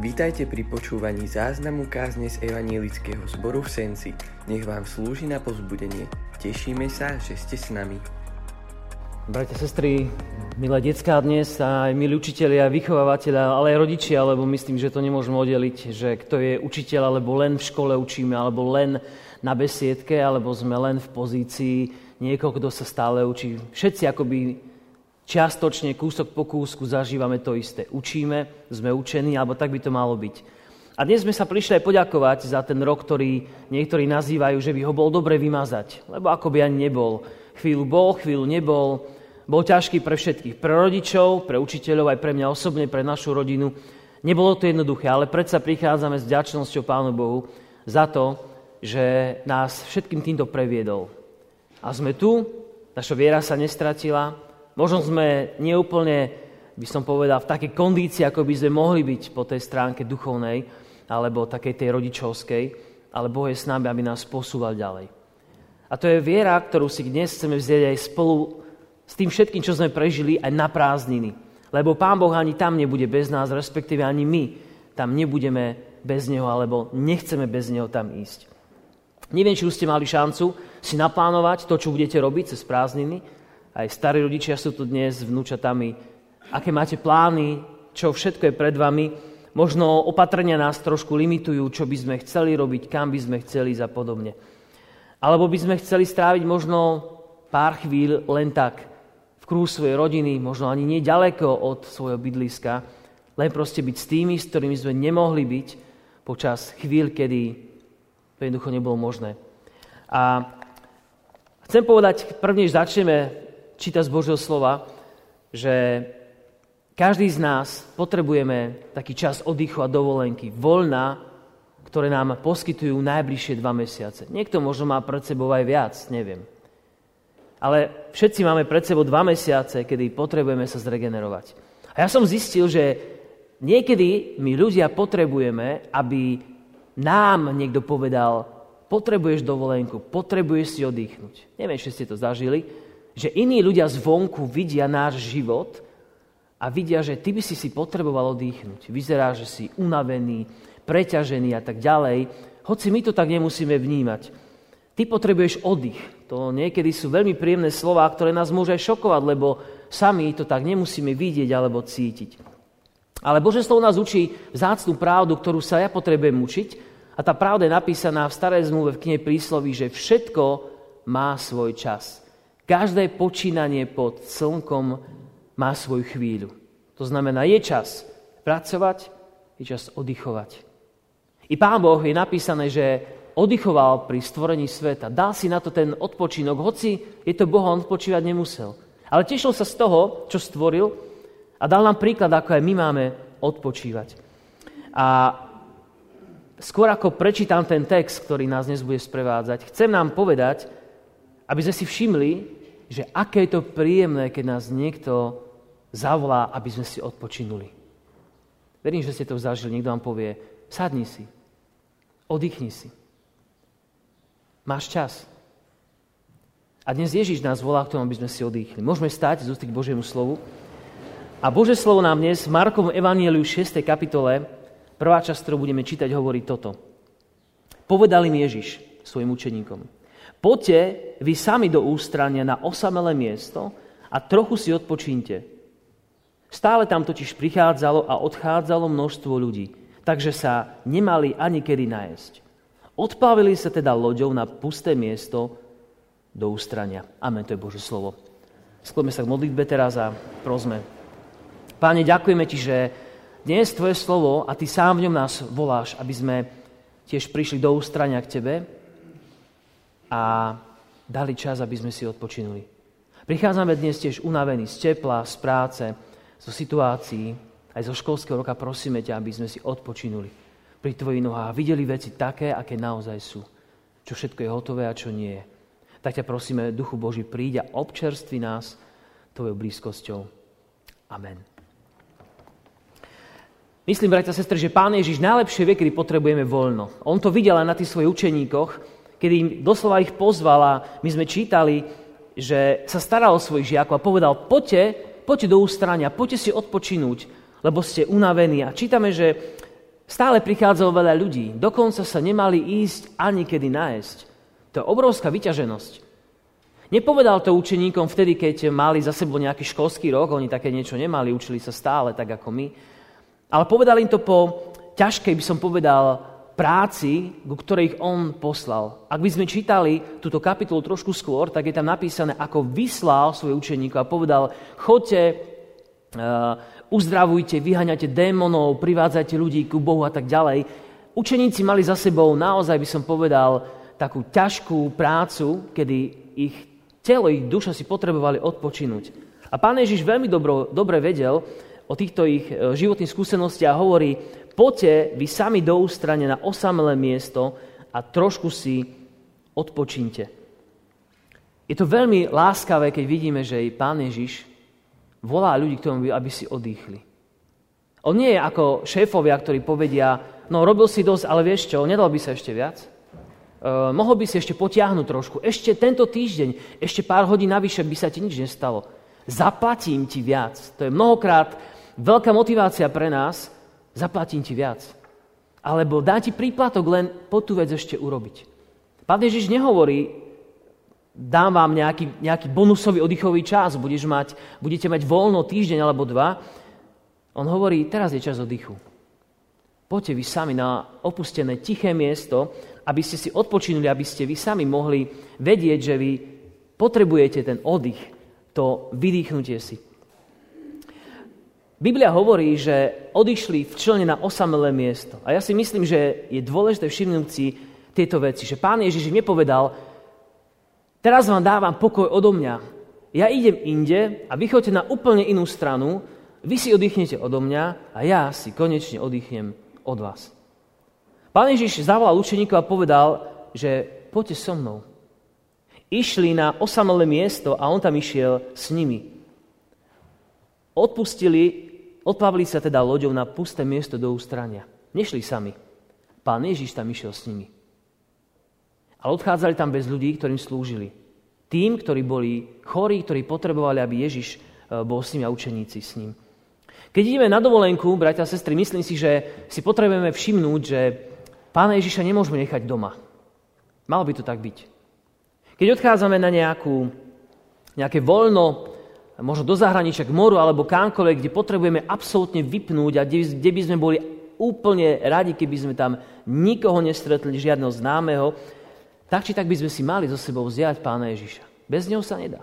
Vítajte pri počúvaní záznamu kázne z Evanielického zboru v Senci. Nech vám slúži na pozbudenie. Tešíme sa, že ste s nami. Bratia, sestry, milé detská dnes, aj milí učiteľia, vychovávateľia, ale aj rodičia, lebo myslím, že to nemôžeme oddeliť, že kto je učiteľ, alebo len v škole učíme, alebo len na besiedke, alebo sme len v pozícii niekoho, kto sa stále učí. Všetci akoby čiastočne, kúsok po kúsku zažívame to isté. Učíme, sme učení, alebo tak by to malo byť. A dnes sme sa prišli aj poďakovať za ten rok, ktorý niektorí nazývajú, že by ho bol dobre vymazať. Lebo ako by ani nebol. Chvíľu bol, chvíľu nebol. Bol ťažký pre všetkých. Pre rodičov, pre učiteľov, aj pre mňa osobne, pre našu rodinu. Nebolo to jednoduché, ale predsa prichádzame s vďačnosťou Pánu Bohu za to, že nás všetkým týmto previedol. A sme tu, naša viera sa nestratila, Možno sme neúplne, by som povedal, v takej kondícii, ako by sme mohli byť po tej stránke duchovnej, alebo takej tej rodičovskej, ale Boh je s nami, aby nás posúval ďalej. A to je viera, ktorú si dnes chceme vziať aj spolu s tým všetkým, čo sme prežili, aj na prázdniny. Lebo Pán Boh ani tam nebude bez nás, respektíve ani my tam nebudeme bez Neho, alebo nechceme bez Neho tam ísť. Neviem, či už ste mali šancu si naplánovať to, čo budete robiť cez prázdniny, aj starí rodičia sú tu dnes s vnúčatami. Aké máte plány, čo všetko je pred vami. Možno opatrenia nás trošku limitujú, čo by sme chceli robiť, kam by sme chceli ísť a podobne. Alebo by sme chceli stráviť možno pár chvíľ len tak v kruhu svojej rodiny, možno ani nie ďaleko od svojho bydliska, len proste byť s tými, s ktorými sme nemohli byť počas chvíľ, kedy to jednoducho nebolo možné. A chcem povedať, prvnež začneme číta z Božieho slova, že každý z nás potrebujeme taký čas oddychu a dovolenky, voľna, ktoré nám poskytujú najbližšie dva mesiace. Niekto možno má pred sebou aj viac, neviem. Ale všetci máme pred sebou dva mesiace, kedy potrebujeme sa zregenerovať. A ja som zistil, že niekedy my ľudia potrebujeme, aby nám niekto povedal, potrebuješ dovolenku, potrebuješ si oddychnúť. Neviem, či ste to zažili, že iní ľudia zvonku vidia náš život a vidia, že ty by si si potreboval oddychnúť. Vyzerá, že si unavený, preťažený a tak ďalej. Hoci my to tak nemusíme vnímať. Ty potrebuješ oddych. To niekedy sú veľmi príjemné slova, ktoré nás môže aj šokovať, lebo sami to tak nemusíme vidieť alebo cítiť. Ale Bože slovo nás učí vzácnú pravdu, ktorú sa ja potrebujem učiť. A tá pravda je napísaná v starej zmluve v knihe prísloví, že všetko má svoj čas. Každé počínanie pod slnkom má svoju chvíľu. To znamená, je čas pracovať, je čas oddychovať. I Pán Boh je napísané, že oddychoval pri stvorení sveta. Dal si na to ten odpočinok, hoci je to Boh, on odpočívať nemusel. Ale tešil sa z toho, čo stvoril a dal nám príklad, ako aj my máme odpočívať. A skôr ako prečítam ten text, ktorý nás dnes bude sprevádzať, chcem nám povedať, aby sme si všimli, že aké je to príjemné, keď nás niekto zavolá, aby sme si odpočinuli. Verím, že ste to zažili. Niekto vám povie, sadni si, oddychni si. Máš čas. A dnes Ježiš nás volá k tomu, aby sme si oddychli. Môžeme stať z ústy k Božiemu slovu. A Bože slovo nám dnes v Markovom Evangeliu 6. kapitole, prvá časť, ktorú budeme čítať, hovorí toto. Povedal im Ježiš svojim učeníkom. Poďte vy sami do ústrania na osamelé miesto a trochu si odpočínte. Stále tam totiž prichádzalo a odchádzalo množstvo ľudí, takže sa nemali ani kedy nájsť. Odplavili sa teda loďou na pusté miesto do ústrania. Amen, to je Božie slovo. Skloďme sa k modlitbe teraz a prosme. Páne, ďakujeme Ti, že dnes Tvoje slovo a Ty sám v ňom nás voláš, aby sme tiež prišli do ústrania k Tebe, a dali čas, aby sme si odpočinuli. Prichádzame dnes tiež unavení z tepla, z práce, zo situácií, aj zo školského roka prosíme ťa, aby sme si odpočinuli pri tvojich nohách a videli veci také, aké naozaj sú. Čo všetko je hotové a čo nie je. Tak ťa prosíme, Duchu Boží, príď a občerstvi nás tvojou blízkosťou. Amen. Myslím, bratia a sestry, že Pán Ježiš najlepšie vie, kedy potrebujeme voľno. On to videl aj na tých svojich učeníkoch, kedy im doslova ich pozval a my sme čítali, že sa staral o svojich žiakov a povedal, poďte, poďte do ústrania, poďte si odpočinúť, lebo ste unavení. A čítame, že Stále prichádzalo veľa ľudí, dokonca sa nemali ísť ani kedy nájsť. To je obrovská vyťaženosť. Nepovedal to učeníkom vtedy, keď mali za sebou nejaký školský rok, oni také niečo nemali, učili sa stále tak ako my. Ale povedal im to po ťažkej, by som povedal, práci, ku ktorej ich on poslal. Ak by sme čítali túto kapitolu trošku skôr, tak je tam napísané, ako vyslal svoj učeníkov a povedal, chodte, uh, uzdravujte, vyhaňate démonov, privádzajte ľudí ku Bohu a tak ďalej. Učeníci mali za sebou naozaj, by som povedal, takú ťažkú prácu, kedy ich telo, ich duša si potrebovali odpočinúť. A pán Ježiš veľmi dobro, dobre vedel o týchto ich e, životných skúsenostiach a hovorí, poďte vy sami do ústrane na osamelé miesto a trošku si odpočinte. Je to veľmi láskavé, keď vidíme, že aj pán Ježiš volá ľudí k tomu, aby si odýchli. On nie je ako šéfovia, ktorí povedia, no robil si dosť, ale vieš čo, nedal by sa ešte viac? Uh, mohol by si ešte potiahnuť trošku. Ešte tento týždeň, ešte pár hodín navyše by sa ti nič nestalo. Zaplatím ti viac. To je mnohokrát veľká motivácia pre nás. Zaplatím ti viac. Alebo dá ti príplatok len po tú vec ešte urobiť. Pán Ježiš nehovorí, dám vám nejaký, nejaký bonusový oddychový čas, budeš mať, budete mať voľno týždeň alebo dva. On hovorí, teraz je čas oddychu. Poďte vy sami na opustené tiché miesto, aby ste si odpočinuli, aby ste vy sami mohli vedieť, že vy potrebujete ten oddych, to vydýchnutie si. Biblia hovorí, že odišli v člne na osamelé miesto. A ja si myslím, že je dôležité všimnúť si tieto veci. Že pán Ježiš nepovedal, Teraz vám dávam pokoj odo mňa. Ja idem inde a vy na úplne inú stranu, vy si oddychnete odo mňa a ja si konečne oddychnem od vás. Pán Ježiš zavolal učeníkov a povedal, že poďte so mnou. Išli na osamelé miesto a on tam išiel s nimi. Odpustili, odplavili sa teda loďou na pusté miesto do ústrania. Nešli sami. Pán Ježiš tam išiel s nimi. Ale odchádzali tam bez ľudí, ktorým slúžili. Tým, ktorí boli chorí, ktorí potrebovali, aby Ježiš e, bol s nimi a učeníci s ním. Keď ideme na dovolenku, bratia a sestry, myslím si, že si potrebujeme všimnúť, že pána Ježiša nemôžeme nechať doma. Malo by to tak byť. Keď odchádzame na nejakú, nejaké voľno, možno do zahraničia, k moru alebo kánkoľvek, kde potrebujeme absolútne vypnúť a kde, kde by sme boli úplne radi, keby sme tam nikoho nestretli, žiadneho známeho, tak či tak by sme si mali zo sebou vziať pána Ježiša. Bez neho sa nedá.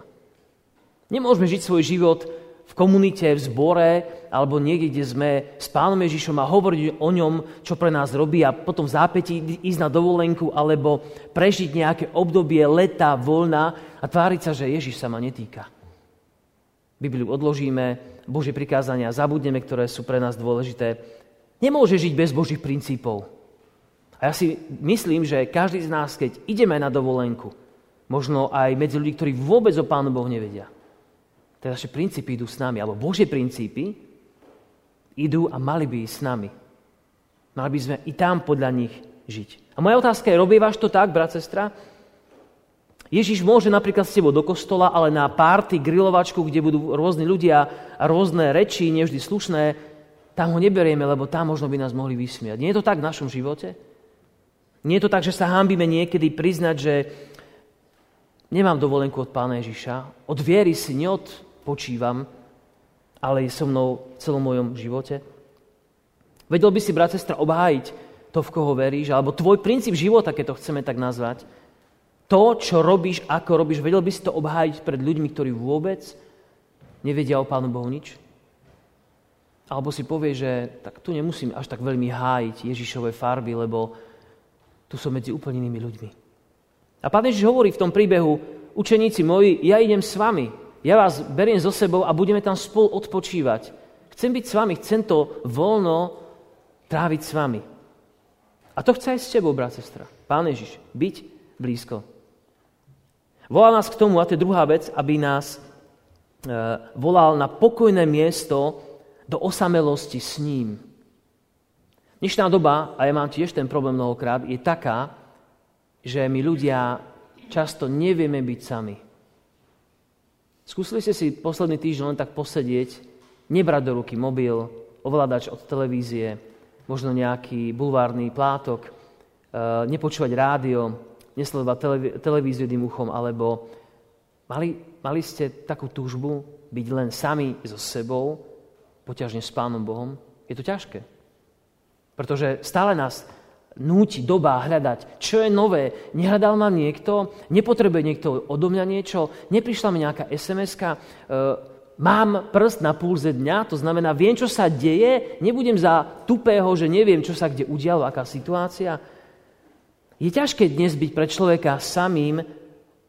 Nemôžeme žiť svoj život v komunite, v zbore, alebo niekde, kde sme s pánom Ježišom a hovoriť o ňom, čo pre nás robí a potom v zápäti ísť na dovolenku alebo prežiť nejaké obdobie leta, voľna a tváriť sa, že Ježiš sa ma netýka. Bibliu odložíme, Božie prikázania zabudneme, ktoré sú pre nás dôležité. Nemôže žiť bez Božích princípov. A ja si myslím, že každý z nás, keď ideme na dovolenku, možno aj medzi ľudí, ktorí vôbec o Pánu Bohu nevedia, teda naše princípy idú s nami, alebo Božie princípy idú a mali by ísť s nami. Mali by sme i tam podľa nich žiť. A moja otázka je, robievaš to tak, brat, sestra? Ježiš môže napríklad s tebou do kostola, ale na párty, grilovačku, kde budú rôzni ľudia a rôzne reči, nevždy slušné, tam ho neberieme, lebo tam možno by nás mohli vysmiať. Nie je to tak v našom živote? Nie je to tak, že sa hámbime niekedy priznať, že nemám dovolenku od Pána Ježiša, od viery si neodpočívam, ale je so mnou v celom mojom živote. Vedel by si, brat, sestra, obhájiť to, v koho veríš, alebo tvoj princíp života, keď to chceme tak nazvať, to, čo robíš, ako robíš, vedel by si to obhájiť pred ľuďmi, ktorí vôbec nevedia o Pánu Bohu nič? Alebo si povie, že tak tu nemusím až tak veľmi hájiť Ježišové farby, lebo tu som medzi úplne inými ľuďmi. A pán Ježiš hovorí v tom príbehu, učeníci moji, ja idem s vami, ja vás beriem so sebou a budeme tam spolu odpočívať. Chcem byť s vami, chcem to voľno tráviť s vami. A to chce aj s tebou, brat, sestra. Pán Ježiš, byť blízko. Volá nás k tomu, a to je druhá vec, aby nás e, volal na pokojné miesto do osamelosti s ním. Dnešná doba, a ja mám tiež ten problém mnohokrát, je taká, že my ľudia často nevieme byť sami. Skúsili ste si posledný týždeň len tak posedieť, nebrať do ruky mobil, ovládač od televízie, možno nejaký bulvárny plátok, e, nepočúvať rádio, nesledovať televíziu jedným uchom, alebo mali, mali ste takú túžbu byť len sami so sebou, poťažne s Pánom Bohom? Je to ťažké. Pretože stále nás núti doba hľadať, čo je nové. Nehľadal ma niekto, nepotrebuje niekto odo mňa niečo, neprišla mi nejaká SMS-ka, e, mám prst na púlze dňa, to znamená, viem, čo sa deje, nebudem za tupého, že neviem, čo sa kde udialo, aká situácia. Je ťažké dnes byť pre človeka samým,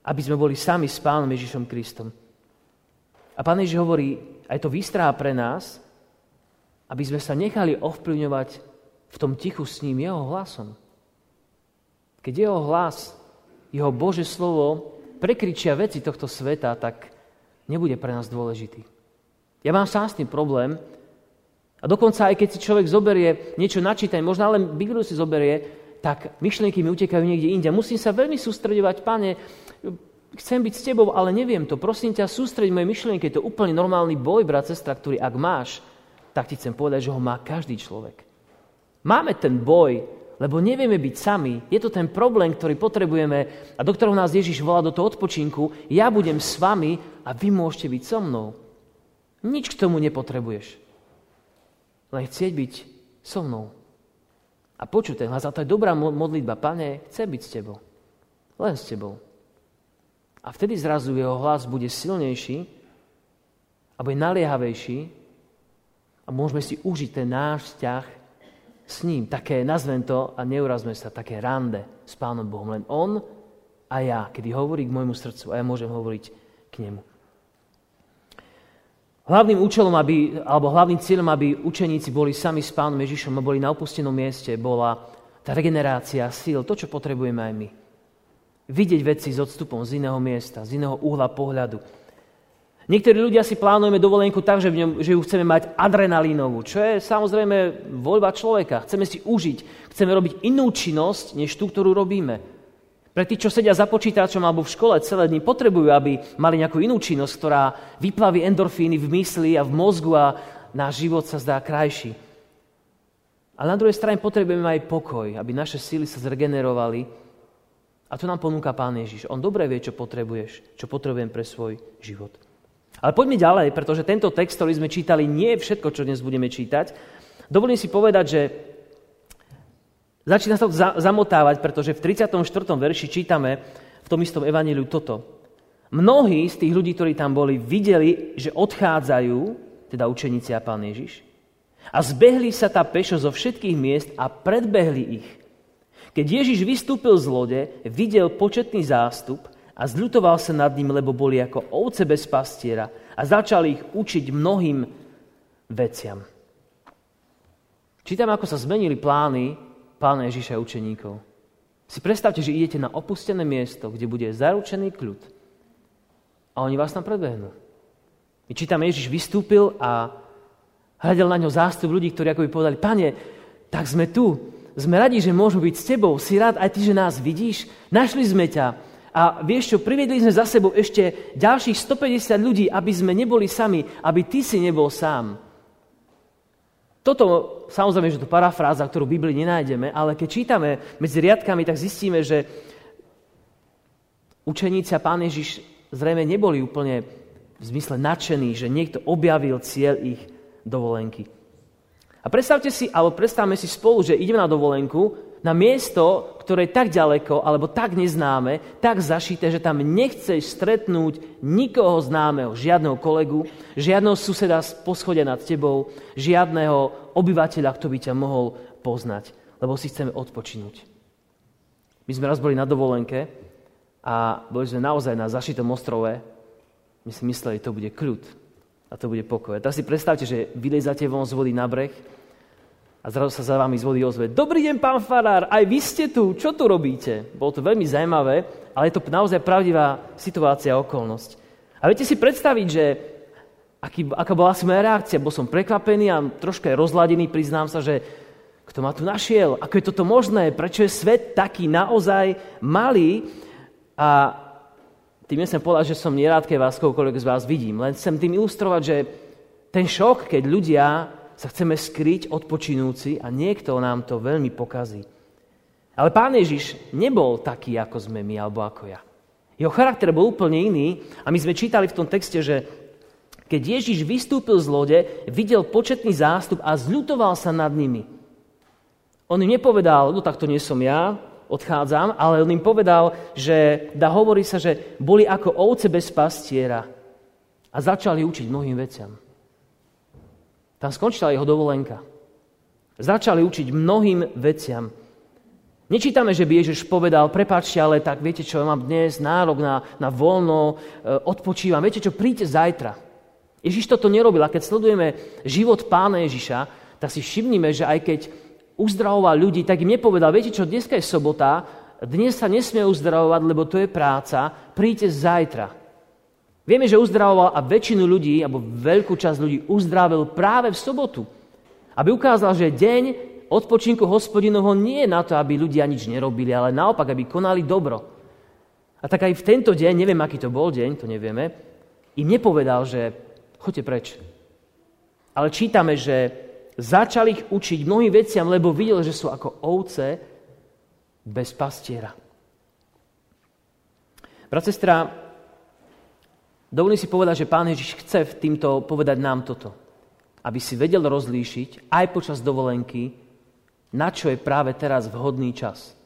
aby sme boli sami s Pánom Ježišom Kristom. A Pán Ježiš hovorí, aj to vystrá pre nás, aby sme sa nechali ovplyvňovať v tom tichu s ním jeho hlasom. Keď jeho hlas, jeho Bože slovo prekričia veci tohto sveta, tak nebude pre nás dôležitý. Ja mám sám s tým problém a dokonca aj keď si človek zoberie niečo načítať, možno len Bibliu si zoberie, tak myšlienky mi utekajú niekde inde. Musím sa veľmi sústredovať, pane, chcem byť s tebou, ale neviem to. Prosím ťa, sústreď moje myšlienky. Je to úplne normálny boj, brat, sestra, ktorý ak máš, tak ti chcem povedať, že ho má každý človek. Máme ten boj, lebo nevieme byť sami. Je to ten problém, ktorý potrebujeme a do ktorého nás Ježiš volá do toho odpočinku. Ja budem s vami a vy môžete byť so mnou. Nič k tomu nepotrebuješ. Len chcieť byť so mnou. A počuť ten hlas, a to je dobrá modlitba. Pane, chcem byť s tebou. Len s tebou. A vtedy zrazu jeho hlas bude silnejší a bude naliehavejší a môžeme si užiť ten náš vzťah s ním. Také, nazvem to, a neurazme sa, také rande s Pánom Bohom. Len On a ja, kedy hovorí k môjmu srdcu a ja môžem hovoriť k nemu. Hlavným účelom, aby, alebo hlavným cieľom, aby učeníci boli sami s Pánom Ježišom a boli na opustenom mieste, bola tá regenerácia síl, to, čo potrebujeme aj my. Vidieť veci s odstupom z iného miesta, z iného uhla pohľadu. Niektorí ľudia si plánujeme dovolenku tak, že, v ňom, že ju chceme mať adrenalínovú, čo je samozrejme voľba človeka. Chceme si užiť, chceme robiť inú činnosť, než tú, ktorú robíme. Pre tých, čo sedia za počítačom alebo v škole celé dni, potrebujú, aby mali nejakú inú činnosť, ktorá vyplaví endorfíny v mysli a v mozgu a náš život sa zdá krajší. Ale na druhej strane potrebujeme aj pokoj, aby naše síly sa zregenerovali. A to nám ponúka Pán Ježiš. On dobre vie, čo potrebuješ, čo potrebujem pre svoj život. Ale poďme ďalej, pretože tento text, ktorý sme čítali, nie je všetko, čo dnes budeme čítať. Dovolím si povedať, že Začína sa to zamotávať, pretože v 34. verši čítame v tom istom evaníliu toto. Mnohí z tých ľudí, ktorí tam boli, videli, že odchádzajú, teda učeníci a pán Ježiš, a zbehli sa tá pešo zo všetkých miest a predbehli ich. Keď Ježiš vystúpil z lode, videl početný zástup a zľutoval sa nad ním, lebo boli ako ovce bez pastiera a začal ich učiť mnohým veciam. Čítam, ako sa zmenili plány pána Ježiša a učeníkov. Si predstavte, že idete na opustené miesto, kde bude zaručený kľud. A oni vás tam predbehnú. My čítame, Ježiš vystúpil a hľadel na ňo zástup ľudí, ktorí ako by povedali, pane, tak sme tu, sme radi, že môžu byť s tebou, si rád aj ty, že nás vidíš, našli sme ťa. A vieš čo, priviedli sme za sebou ešte ďalších 150 ľudí, aby sme neboli sami, aby ty si nebol sám. Toto, samozrejme, že to parafráza, ktorú v Biblii nenájdeme, ale keď čítame medzi riadkami, tak zistíme, že učeníci a Pán Ježiš zrejme neboli úplne v zmysle nadšení, že niekto objavil cieľ ich dovolenky. A predstavte si, alebo predstavme si spolu, že ideme na dovolenku na miesto, ktoré je tak ďaleko, alebo tak neznáme, tak zašité, že tam nechceš stretnúť nikoho známeho, žiadneho kolegu, žiadneho suseda z poschodia nad tebou, žiadneho obyvateľa, kto by ťa mohol poznať, lebo si chceme odpočinúť. My sme raz boli na dovolenke a boli sme naozaj na zašitom ostrove. My si mysleli, že to bude kľud a to bude pokoj. A teraz si predstavte, že vylezate von z vody na breh a zrazu sa za vami z vody ozve. Dobrý deň, pán Farár, aj vy ste tu, čo tu robíte? Bolo to veľmi zaujímavé, ale je to naozaj pravdivá situácia a okolnosť. A viete si predstaviť, že aký, aká bola asi moja reakcia? Bol som prekvapený a troška rozladený, priznám sa, že kto ma tu našiel? Ako je toto možné? Prečo je svet taký naozaj malý? A tým nechcem povedať, že som nerád, keď vás koľkoľvek z vás vidím. Len chcem tým ilustrovať, že ten šok, keď ľudia sa chceme skryť odpočinúci a niekto nám to veľmi pokazí. Ale pán Ježiš nebol taký, ako sme my, alebo ako ja. Jeho charakter bol úplne iný a my sme čítali v tom texte, že keď Ježiš vystúpil z lode, videl početný zástup a zľutoval sa nad nimi. On im nepovedal, no tak to nie som ja, odchádzam, ale on im povedal, že dá hovorí sa, že boli ako ovce bez pastiera a začali učiť mnohým veciam. Tam skončila jeho dovolenka. Začali učiť mnohým veciam. Nečítame, že by Ježiš povedal, prepáčte, ale tak viete čo, mám dnes nárok na, na voľno, e, odpočívam, viete čo, príďte zajtra. Ježiš toto nerobil a keď sledujeme život pána Ježiša, tak si všimnime, že aj keď uzdravoval ľudí, tak im nepovedal, viete čo, dneska je sobota, dnes sa nesmie uzdravovať, lebo to je práca, príďte zajtra. Vieme, že uzdravoval a väčšinu ľudí, alebo veľkú časť ľudí uzdravil práve v sobotu. Aby ukázal, že deň odpočinku hospodinovho nie je na to, aby ľudia nič nerobili, ale naopak, aby konali dobro. A tak aj v tento deň, neviem, aký to bol deň, to nevieme, im nepovedal, že choďte preč. Ale čítame, že Začal ich učiť mnohým veciam, lebo videl, že sú ako ovce bez pastiera. Brat, sestra, dovolím si povedať, že Pán Ježiš chce v týmto povedať nám toto. Aby si vedel rozlíšiť aj počas dovolenky, na čo je práve teraz vhodný čas.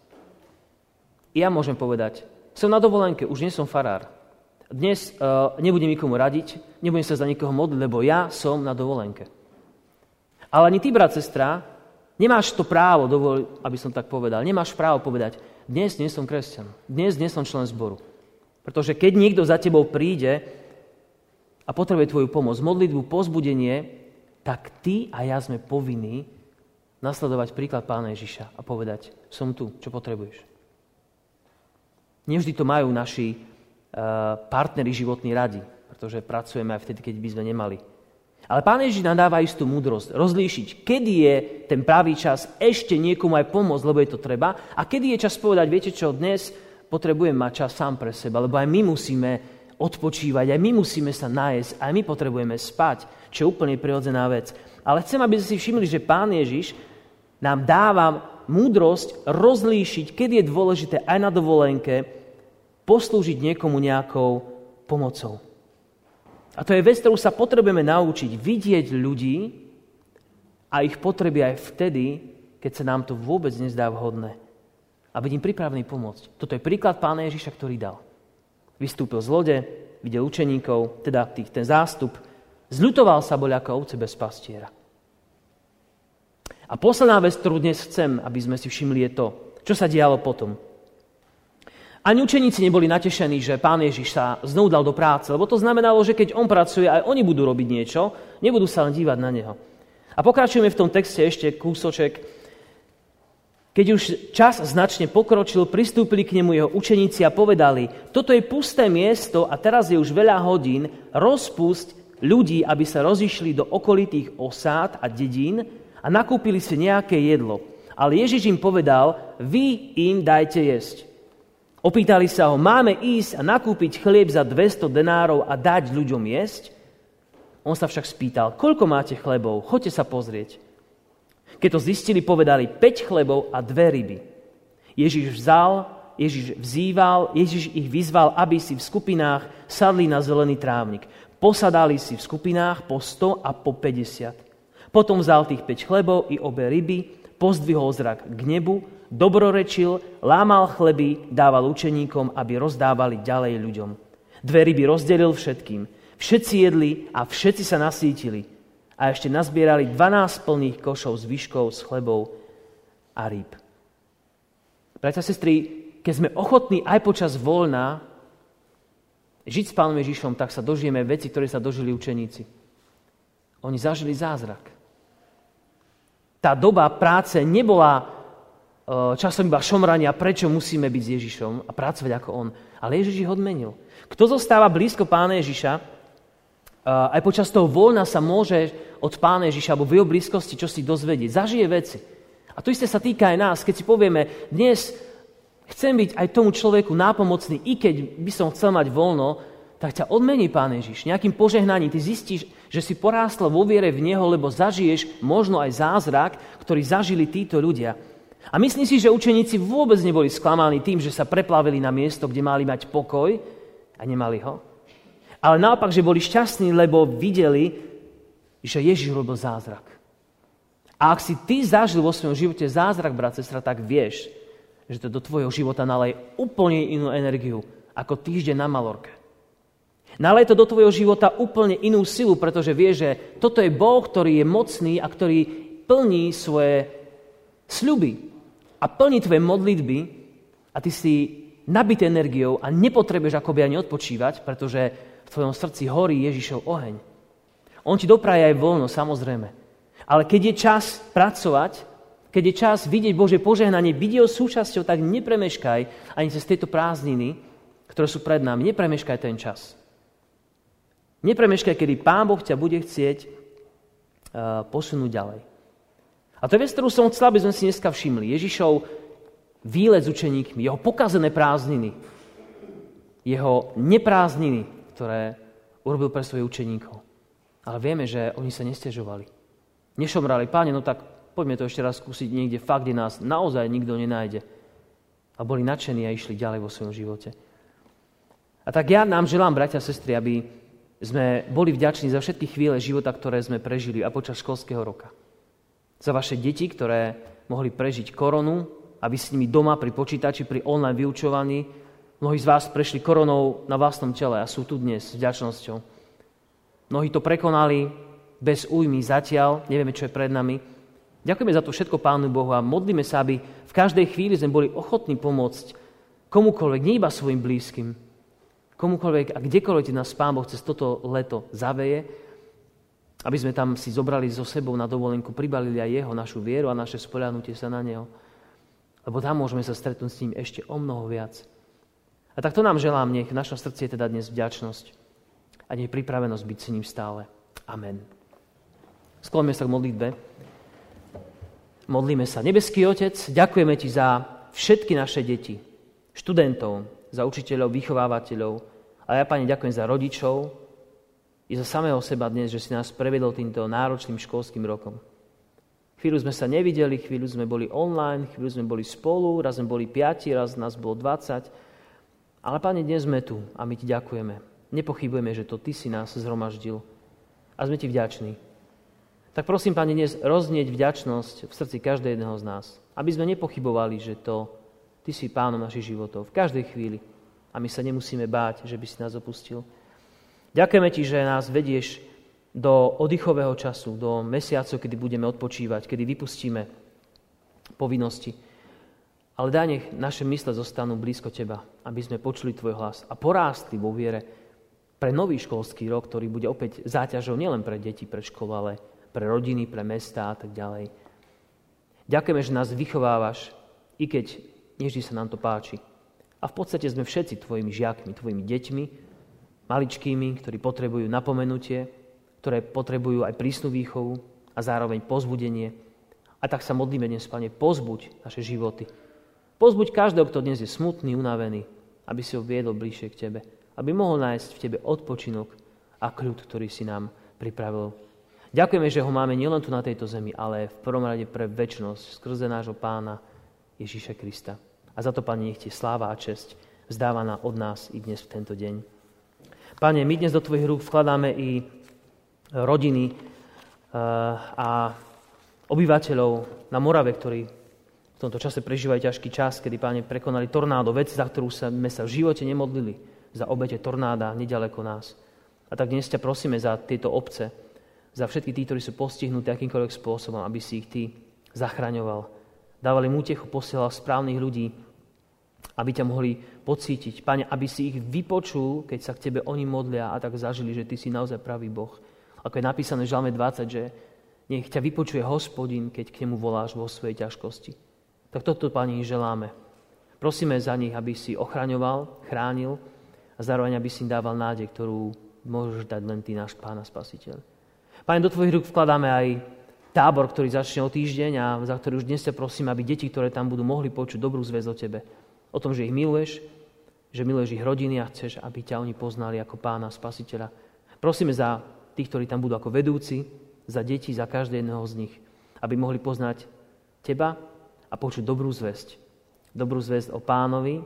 Ja môžem povedať, som na dovolenke, už nie som farár. Dnes uh, nebudem nikomu radiť, nebudem sa za nikoho modliť, lebo ja som na dovolenke. Ale ani ty, brat, sestra, nemáš to právo, dovol, aby som tak povedal, nemáš právo povedať, dnes nie som kresťan, dnes nie som člen zboru. Pretože keď niekto za tebou príde a potrebuje tvoju pomoc, modlitbu, pozbudenie, tak ty a ja sme povinní nasledovať príklad pána Ježiša a povedať, som tu, čo potrebuješ. Nevždy to majú naši uh, partneri životní radi, pretože pracujeme aj vtedy, keď by sme nemali. Ale Pán Ježiš nám dáva istú múdrosť, rozlíšiť, kedy je ten pravý čas ešte niekomu aj pomôcť, lebo je to treba, a kedy je čas povedať, viete čo, dnes potrebujem mať čas sám pre seba, lebo aj my musíme odpočívať, aj my musíme sa nájsť, aj my potrebujeme spať, čo je úplne prirodzená vec. Ale chcem, aby ste si všimli, že Pán Ježiš nám dáva múdrosť rozlíšiť, kedy je dôležité aj na dovolenke poslúžiť niekomu nejakou pomocou. A to je vec, ktorú sa potrebujeme naučiť. Vidieť ľudí a ich potreby aj vtedy, keď sa nám to vôbec nezdá vhodné. A byť im pripravený pomôcť. Toto je príklad pána Ježiša, ktorý dal. Vystúpil z lode, videl učeníkov, teda tých, ten zástup, zľutoval sa boli ako ovce bez pastiera. A posledná vec, ktorú dnes chcem, aby sme si všimli, je to, čo sa dialo potom. Ani učeníci neboli natešení, že pán Ježiš sa znovu dal do práce, lebo to znamenalo, že keď on pracuje, aj oni budú robiť niečo, nebudú sa len dívať na neho. A pokračujeme v tom texte ešte kúsoček. Keď už čas značne pokročil, pristúpili k nemu jeho učeníci a povedali, toto je pusté miesto a teraz je už veľa hodín, rozpusť ľudí, aby sa rozišli do okolitých osád a dedín a nakúpili si nejaké jedlo. Ale Ježiš im povedal, vy im dajte jesť. Opýtali sa ho, máme ísť a nakúpiť chlieb za 200 denárov a dať ľuďom jesť? On sa však spýtal, koľko máte chlebov, choďte sa pozrieť. Keď to zistili, povedali 5 chlebov a dve ryby. Ježiš vzal, Ježiš vzýval, Ježiš ich vyzval, aby si v skupinách sadli na zelený trávnik. Posadali si v skupinách po 100 a po 50. Potom vzal tých 5 chlebov i obe ryby, pozdvihol zrak k nebu, dobrorečil, lámal chleby, dával učeníkom, aby rozdávali ďalej ľuďom. Dve ryby rozdelil všetkým. Všetci jedli a všetci sa nasítili. A ešte nazbierali 12 plných košov s výškou, s chlebou a rýb. Bratia a sestry, keď sme ochotní aj počas voľna žiť s Pánom Ježišom, tak sa dožijeme veci, ktoré sa dožili učeníci. Oni zažili zázrak. Tá doba práce nebola Eh, časom iba šomrania, prečo musíme byť s Ježišom a pracovať ako On. Ale Ježiš ich odmenil. Kto zostáva blízko Pána Ježiša, aj počas toho voľna sa môže od Pána Ježiša alebo v jeho blízkosti čo si dozvedieť. Zažije veci. A to isté sa týka aj nás. Keď si povieme, dnes chcem byť aj tomu človeku nápomocný, i keď by som chcel mať voľno, tak ťa odmení Pán Ježiš. Nejakým požehnaním ty zistíš, že si porástla vo viere v Neho, lebo zažiješ možno aj zázrak, ktorý zažili títo ľudia. A myslím si, že učeníci vôbec neboli sklamaní tým, že sa preplavili na miesto, kde mali mať pokoj a nemali ho. Ale naopak, že boli šťastní, lebo videli, že Ježiš robil zázrak. A ak si ty zažil vo svojom živote zázrak, brat, sestra, tak vieš, že to do tvojho života nalej úplne inú energiu ako týždeň na Malorke. Nalej to do tvojho života úplne inú silu, pretože vieš, že toto je Boh, ktorý je mocný a ktorý plní svoje sľuby a plní tvoje modlitby a ty si nabitý energiou a nepotrebuješ akoby ani odpočívať, pretože tvojom srdci horí Ježišov oheň. On ti dopraje aj voľno, samozrejme. Ale keď je čas pracovať, keď je čas vidieť Bože požehnanie, byť súčasťou, tak nepremeškaj ani cez tieto prázdniny, ktoré sú pred nami. Nepremeškaj ten čas. Nepremeškaj, kedy Pán Boh ťa bude chcieť uh, posunúť ďalej. A to je vec, ktorú som chcel, aby sme si dneska všimli. Ježišov výlet s učeníkmi, jeho pokazené prázdniny, jeho neprázdniny, ktoré urobil pre svojich učeníkov. Ale vieme, že oni sa nestežovali. Nešomrali, páne, no tak poďme to ešte raz skúsiť niekde fakt, kde nás naozaj nikto nenájde. A boli nadšení a išli ďalej vo svojom živote. A tak ja nám želám, bratia a sestry, aby sme boli vďační za všetky chvíle života, ktoré sme prežili a počas školského roka. Za vaše deti, ktoré mohli prežiť koronu, aby s nimi doma pri počítači, pri online vyučovaní. Mnohí z vás prešli koronou na vlastnom tele a sú tu dnes s vďačnosťou. Mnohí to prekonali, bez újmy zatiaľ, nevieme, čo je pred nami. Ďakujeme za to všetko Pánu Bohu a modlíme sa, aby v každej chvíli sme boli ochotní pomôcť komukoľvek, nie iba svojim blízkym, komukoľvek a kdekoľvek nás Pán Boh cez toto leto zaveje, aby sme tam si zobrali so sebou na dovolenku, pribalili aj jeho, našu vieru a naše spoľahnutie sa na neho. Lebo tam môžeme sa stretnúť s ním ešte o mnoho viac. A tak to nám želám, nech v našom srdci je teda dnes vďačnosť a nech pripravenosť byť s ním stále. Amen. Skloňme sa k modlitbe. Modlíme sa. Nebeský Otec, ďakujeme Ti za všetky naše deti, študentov, za učiteľov, vychovávateľov. A ja, Pane, ďakujem za rodičov i za samého seba dnes, že si nás prevedol týmto náročným školským rokom. Chvíľu sme sa nevideli, chvíľu sme boli online, chvíľu sme boli spolu, raz sme boli piati, raz nás bolo 20. Ale, Pane, dnes sme tu a my Ti ďakujeme. Nepochybujeme, že to Ty si nás zhromaždil. A sme Ti vďační. Tak prosím, Pane, dnes roznieť vďačnosť v srdci každého jedného z nás. Aby sme nepochybovali, že to Ty si pánom našich životov v každej chvíli. A my sa nemusíme báť, že by si nás opustil. Ďakujeme Ti, že nás vedieš do oddychového času, do mesiacov, kedy budeme odpočívať, kedy vypustíme povinnosti. Ale daj nech naše mysle zostanú blízko Teba, aby sme počuli Tvoj hlas a porástli vo viere pre nový školský rok, ktorý bude opäť záťažou nielen pre deti, pre školu, ale pre rodiny, pre mesta a tak ďalej. Ďakujeme, že nás vychovávaš, i keď nevždy sa nám to páči. A v podstate sme všetci tvojimi žiakmi, tvojimi deťmi, maličkými, ktorí potrebujú napomenutie, ktoré potrebujú aj prísnu výchovu a zároveň pozbudenie. A tak sa modlíme dnes, Pane, pozbuď naše životy. Pozbuď každého, kto dnes je smutný, unavený, aby si ho viedol bližšie k Tebe. Aby mohol nájsť v Tebe odpočinok a kľud, ktorý si nám pripravil Ďakujeme, že ho máme nielen tu na tejto zemi, ale v prvom rade pre väčšnosť skrze nášho pána Ježíša Krista. A za to, Pane, nech Ti sláva a česť vzdávaná od nás i dnes v tento deň. Pane, my dnes do Tvojich rúk vkladáme i rodiny eh, a obyvateľov na Morave, ktorí v tomto čase prežívajú ťažký čas, kedy, Pane, prekonali tornádo, vec, za ktorú sme sa v živote nemodlili, za obete tornáda nedaleko nás. A tak dnes ťa prosíme za tieto obce, za všetky tí, ktorí sú postihnutí akýmkoľvek spôsobom, aby si ich Ty zachraňoval. Dávali mu útechu, posielal správnych ľudí, aby ťa mohli pocítiť. Pane, aby si ich vypočul, keď sa k Tebe oni modlia a tak zažili, že Ty si naozaj pravý Boh. Ako je napísané v Žalme 20, že nech ťa vypočuje hospodin, keď k nemu voláš vo svojej ťažkosti. Tak toto, Pani, želáme. Prosíme za nich, aby si ochraňoval, chránil a zároveň, aby si im dával nádej, ktorú môžeš dať len Ty, náš Pán a Spasiteľ. Pane, do Tvojich rúk vkladáme aj tábor, ktorý začne o týždeň a za ktorý už dnes ťa prosím, aby deti, ktoré tam budú, mohli počuť dobrú zväz o Tebe. O tom, že ich miluješ, že miluješ ich rodiny a chceš, aby ťa oni poznali ako pána, spasiteľa. Prosíme za tých, ktorí tam budú ako vedúci, za deti, za každého z nich, aby mohli poznať teba a počuť dobrú zväzť. Dobrú zväzť o pánovi,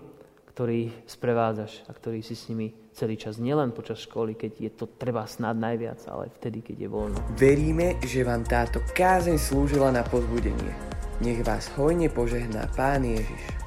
ktorý sprevádzaš a ktorý si s nimi celý čas, nielen počas školy, keď je to treba snad najviac, ale vtedy, keď je voľno. Veríme, že vám táto kázeň slúžila na pozbudenie. Nech vás hojne požehná Pán Ježiš.